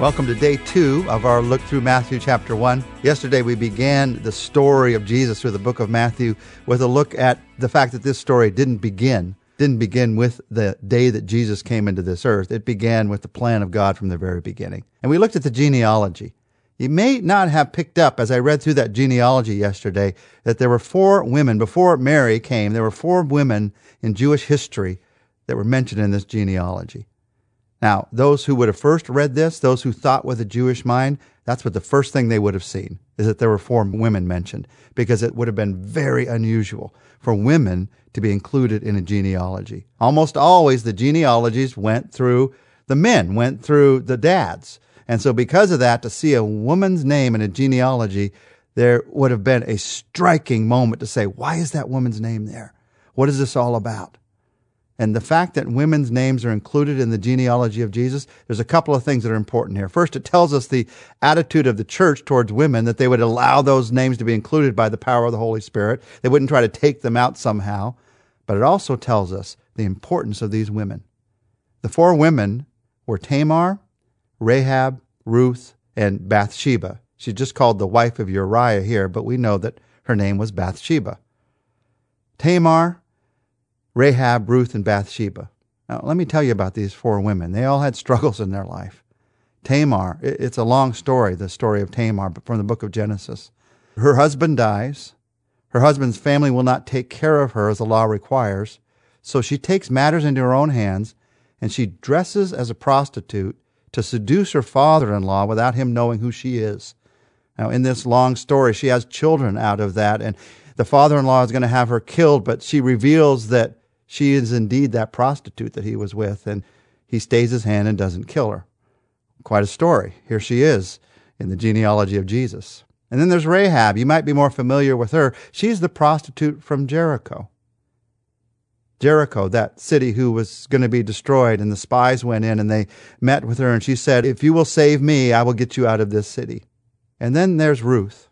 Welcome to day two of our look through Matthew chapter one. Yesterday we began the story of Jesus through the book of Matthew with a look at the fact that this story didn't begin, didn't begin with the day that Jesus came into this earth. It began with the plan of God from the very beginning. And we looked at the genealogy. You may not have picked up as I read through that genealogy yesterday that there were four women before Mary came. There were four women in Jewish history that were mentioned in this genealogy. Now, those who would have first read this, those who thought with a Jewish mind, that's what the first thing they would have seen is that there were four women mentioned because it would have been very unusual for women to be included in a genealogy. Almost always the genealogies went through the men, went through the dads. And so because of that, to see a woman's name in a genealogy, there would have been a striking moment to say, why is that woman's name there? What is this all about? And the fact that women's names are included in the genealogy of Jesus, there's a couple of things that are important here. First, it tells us the attitude of the church towards women, that they would allow those names to be included by the power of the Holy Spirit. They wouldn't try to take them out somehow. But it also tells us the importance of these women. The four women were Tamar, Rahab, Ruth, and Bathsheba. She's just called the wife of Uriah here, but we know that her name was Bathsheba. Tamar, Rahab, Ruth, and Bathsheba. Now, let me tell you about these four women. They all had struggles in their life. Tamar, it's a long story, the story of Tamar, from the book of Genesis. Her husband dies. Her husband's family will not take care of her as the law requires. So she takes matters into her own hands and she dresses as a prostitute to seduce her father in law without him knowing who she is. Now, in this long story, she has children out of that, and the father in law is going to have her killed, but she reveals that she is indeed that prostitute that he was with, and he stays his hand and doesn't kill her. Quite a story. Here she is in the genealogy of Jesus. And then there's Rahab. You might be more familiar with her. She's the prostitute from Jericho. Jericho, that city who was going to be destroyed, and the spies went in and they met with her, and she said, If you will save me, I will get you out of this city. And then there's Ruth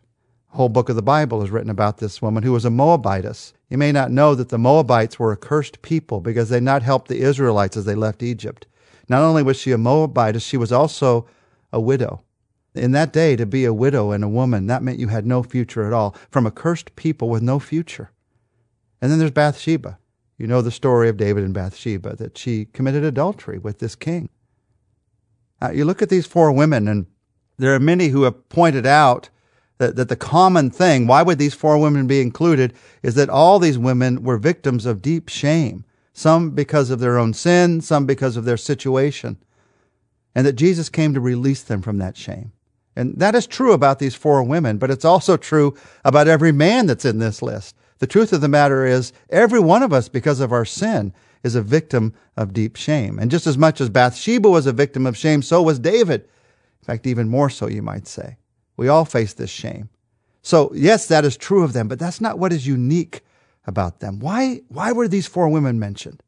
whole book of the Bible is written about this woman who was a Moabitess. You may not know that the Moabites were a cursed people because they not helped the Israelites as they left Egypt. Not only was she a Moabitess, she was also a widow. In that day, to be a widow and a woman, that meant you had no future at all, from a cursed people with no future. And then there's Bathsheba. You know the story of David and Bathsheba, that she committed adultery with this king. Now, you look at these four women, and there are many who have pointed out that, that the common thing, why would these four women be included, is that all these women were victims of deep shame, some because of their own sin, some because of their situation, and that Jesus came to release them from that shame. And that is true about these four women, but it's also true about every man that's in this list. The truth of the matter is, every one of us, because of our sin, is a victim of deep shame. And just as much as Bathsheba was a victim of shame, so was David. In fact, even more so, you might say. We all face this shame. So, yes, that is true of them, but that's not what is unique about them. Why, why were these four women mentioned?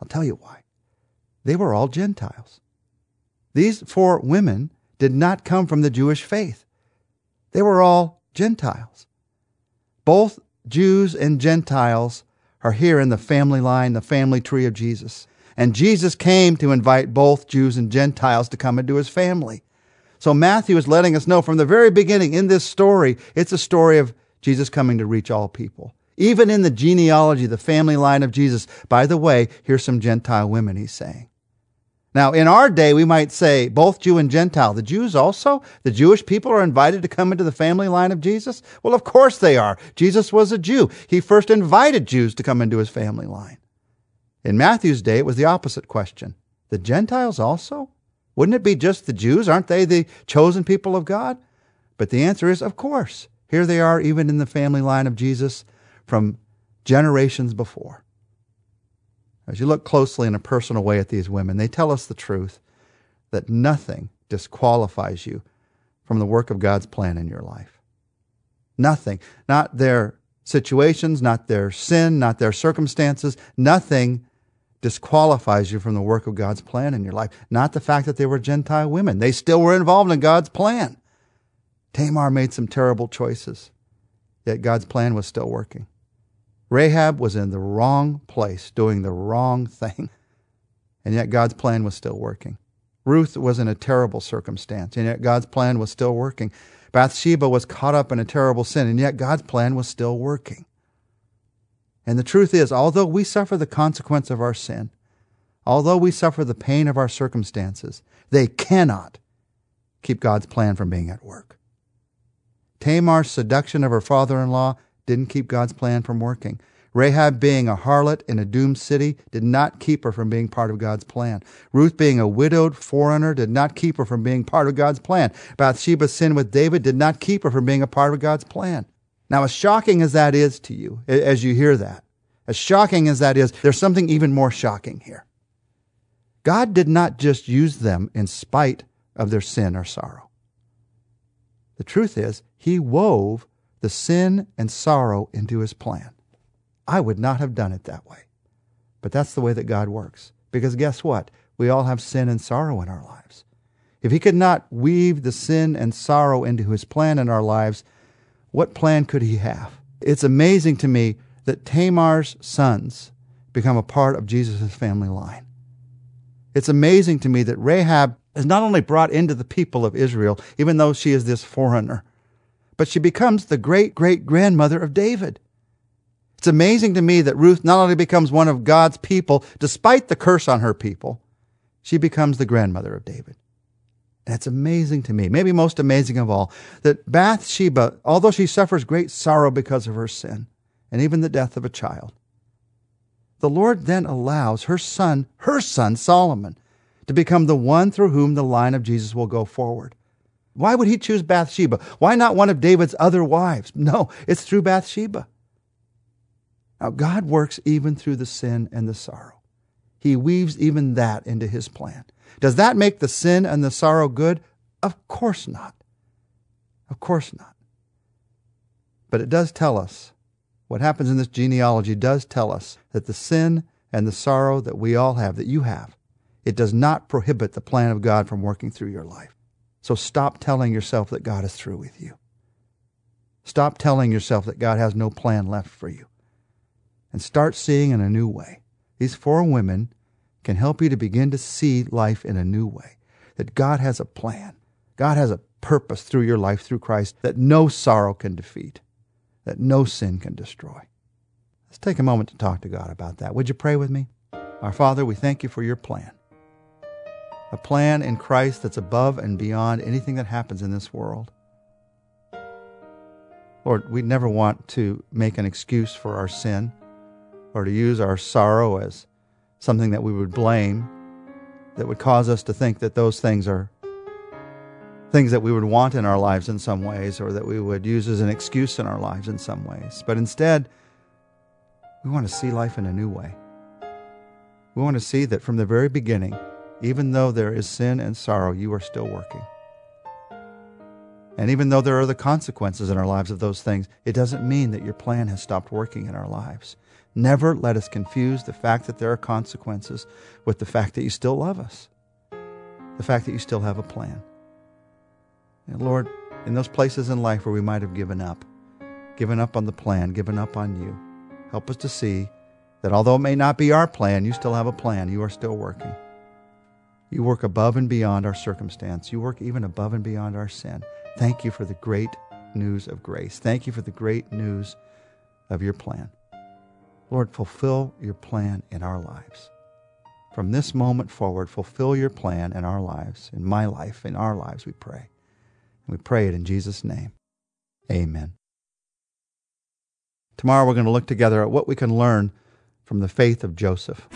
I'll tell you why. They were all Gentiles. These four women did not come from the Jewish faith. They were all Gentiles. Both Jews and Gentiles are here in the family line, the family tree of Jesus. And Jesus came to invite both Jews and Gentiles to come into his family. So Matthew is letting us know from the very beginning in this story, it's a story of Jesus coming to reach all people. Even in the genealogy, the family line of Jesus. By the way, here's some Gentile women, he's saying. Now, in our day, we might say both Jew and Gentile. The Jews also? The Jewish people are invited to come into the family line of Jesus? Well, of course they are. Jesus was a Jew. He first invited Jews to come into his family line. In Matthew's day, it was the opposite question. The Gentiles also? Wouldn't it be just the Jews? Aren't they the chosen people of God? But the answer is, of course. Here they are, even in the family line of Jesus from generations before. As you look closely in a personal way at these women, they tell us the truth that nothing disqualifies you from the work of God's plan in your life. Nothing. Not their situations, not their sin, not their circumstances. Nothing disqualifies you from the work of God's plan in your life. Not the fact that they were Gentile women. They still were involved in God's plan. Tamar made some terrible choices, yet God's plan was still working. Rahab was in the wrong place, doing the wrong thing, and yet God's plan was still working. Ruth was in a terrible circumstance, and yet God's plan was still working. Bathsheba was caught up in a terrible sin, and yet God's plan was still working. And the truth is, although we suffer the consequence of our sin, although we suffer the pain of our circumstances, they cannot keep God's plan from being at work. Tamar's seduction of her father in law didn't keep God's plan from working. Rahab being a harlot in a doomed city did not keep her from being part of God's plan. Ruth being a widowed foreigner did not keep her from being part of God's plan. Bathsheba's sin with David did not keep her from being a part of God's plan. Now, as shocking as that is to you, as you hear that, as shocking as that is, there's something even more shocking here. God did not just use them in spite of their sin or sorrow. The truth is, He wove the sin and sorrow into His plan. I would not have done it that way. But that's the way that God works. Because guess what? We all have sin and sorrow in our lives. If He could not weave the sin and sorrow into His plan in our lives, what plan could He have? It's amazing to me that Tamar's sons become a part of Jesus' family line. It's amazing to me that Rahab is not only brought into the people of Israel, even though she is this foreigner, but she becomes the great great grandmother of David. It's amazing to me that Ruth not only becomes one of God's people, despite the curse on her people, she becomes the grandmother of David. It's amazing to me, maybe most amazing of all, that Bathsheba, although she suffers great sorrow because of her sin and even the death of a child, the Lord then allows her son, her son Solomon, to become the one through whom the line of Jesus will go forward. Why would he choose Bathsheba? Why not one of David's other wives? No, it's through Bathsheba. Now, God works even through the sin and the sorrow. He weaves even that into His plan. Does that make the sin and the sorrow good? Of course not. Of course not. But it does tell us, what happens in this genealogy does tell us that the sin and the sorrow that we all have, that you have, it does not prohibit the plan of God from working through your life. So stop telling yourself that God is through with you. Stop telling yourself that God has no plan left for you and start seeing in a new way. These four women can help you to begin to see life in a new way. That God has a plan. God has a purpose through your life through Christ that no sorrow can defeat, that no sin can destroy. Let's take a moment to talk to God about that. Would you pray with me? Our Father, we thank you for your plan. A plan in Christ that's above and beyond anything that happens in this world. Lord, we never want to make an excuse for our sin or to use our sorrow as something that we would blame, that would cause us to think that those things are things that we would want in our lives in some ways, or that we would use as an excuse in our lives in some ways. But instead, we want to see life in a new way. We want to see that from the very beginning, even though there is sin and sorrow, you are still working. And even though there are the consequences in our lives of those things, it doesn't mean that your plan has stopped working in our lives. Never let us confuse the fact that there are consequences with the fact that you still love us, the fact that you still have a plan. And Lord, in those places in life where we might have given up, given up on the plan, given up on you, help us to see that although it may not be our plan, you still have a plan. You are still working. You work above and beyond our circumstance. You work even above and beyond our sin. Thank you for the great news of grace. Thank you for the great news of your plan. Lord, fulfill your plan in our lives. From this moment forward, fulfill your plan in our lives, in my life, in our lives, we pray. And we pray it in Jesus' name. Amen. Tomorrow we're going to look together at what we can learn from the faith of Joseph.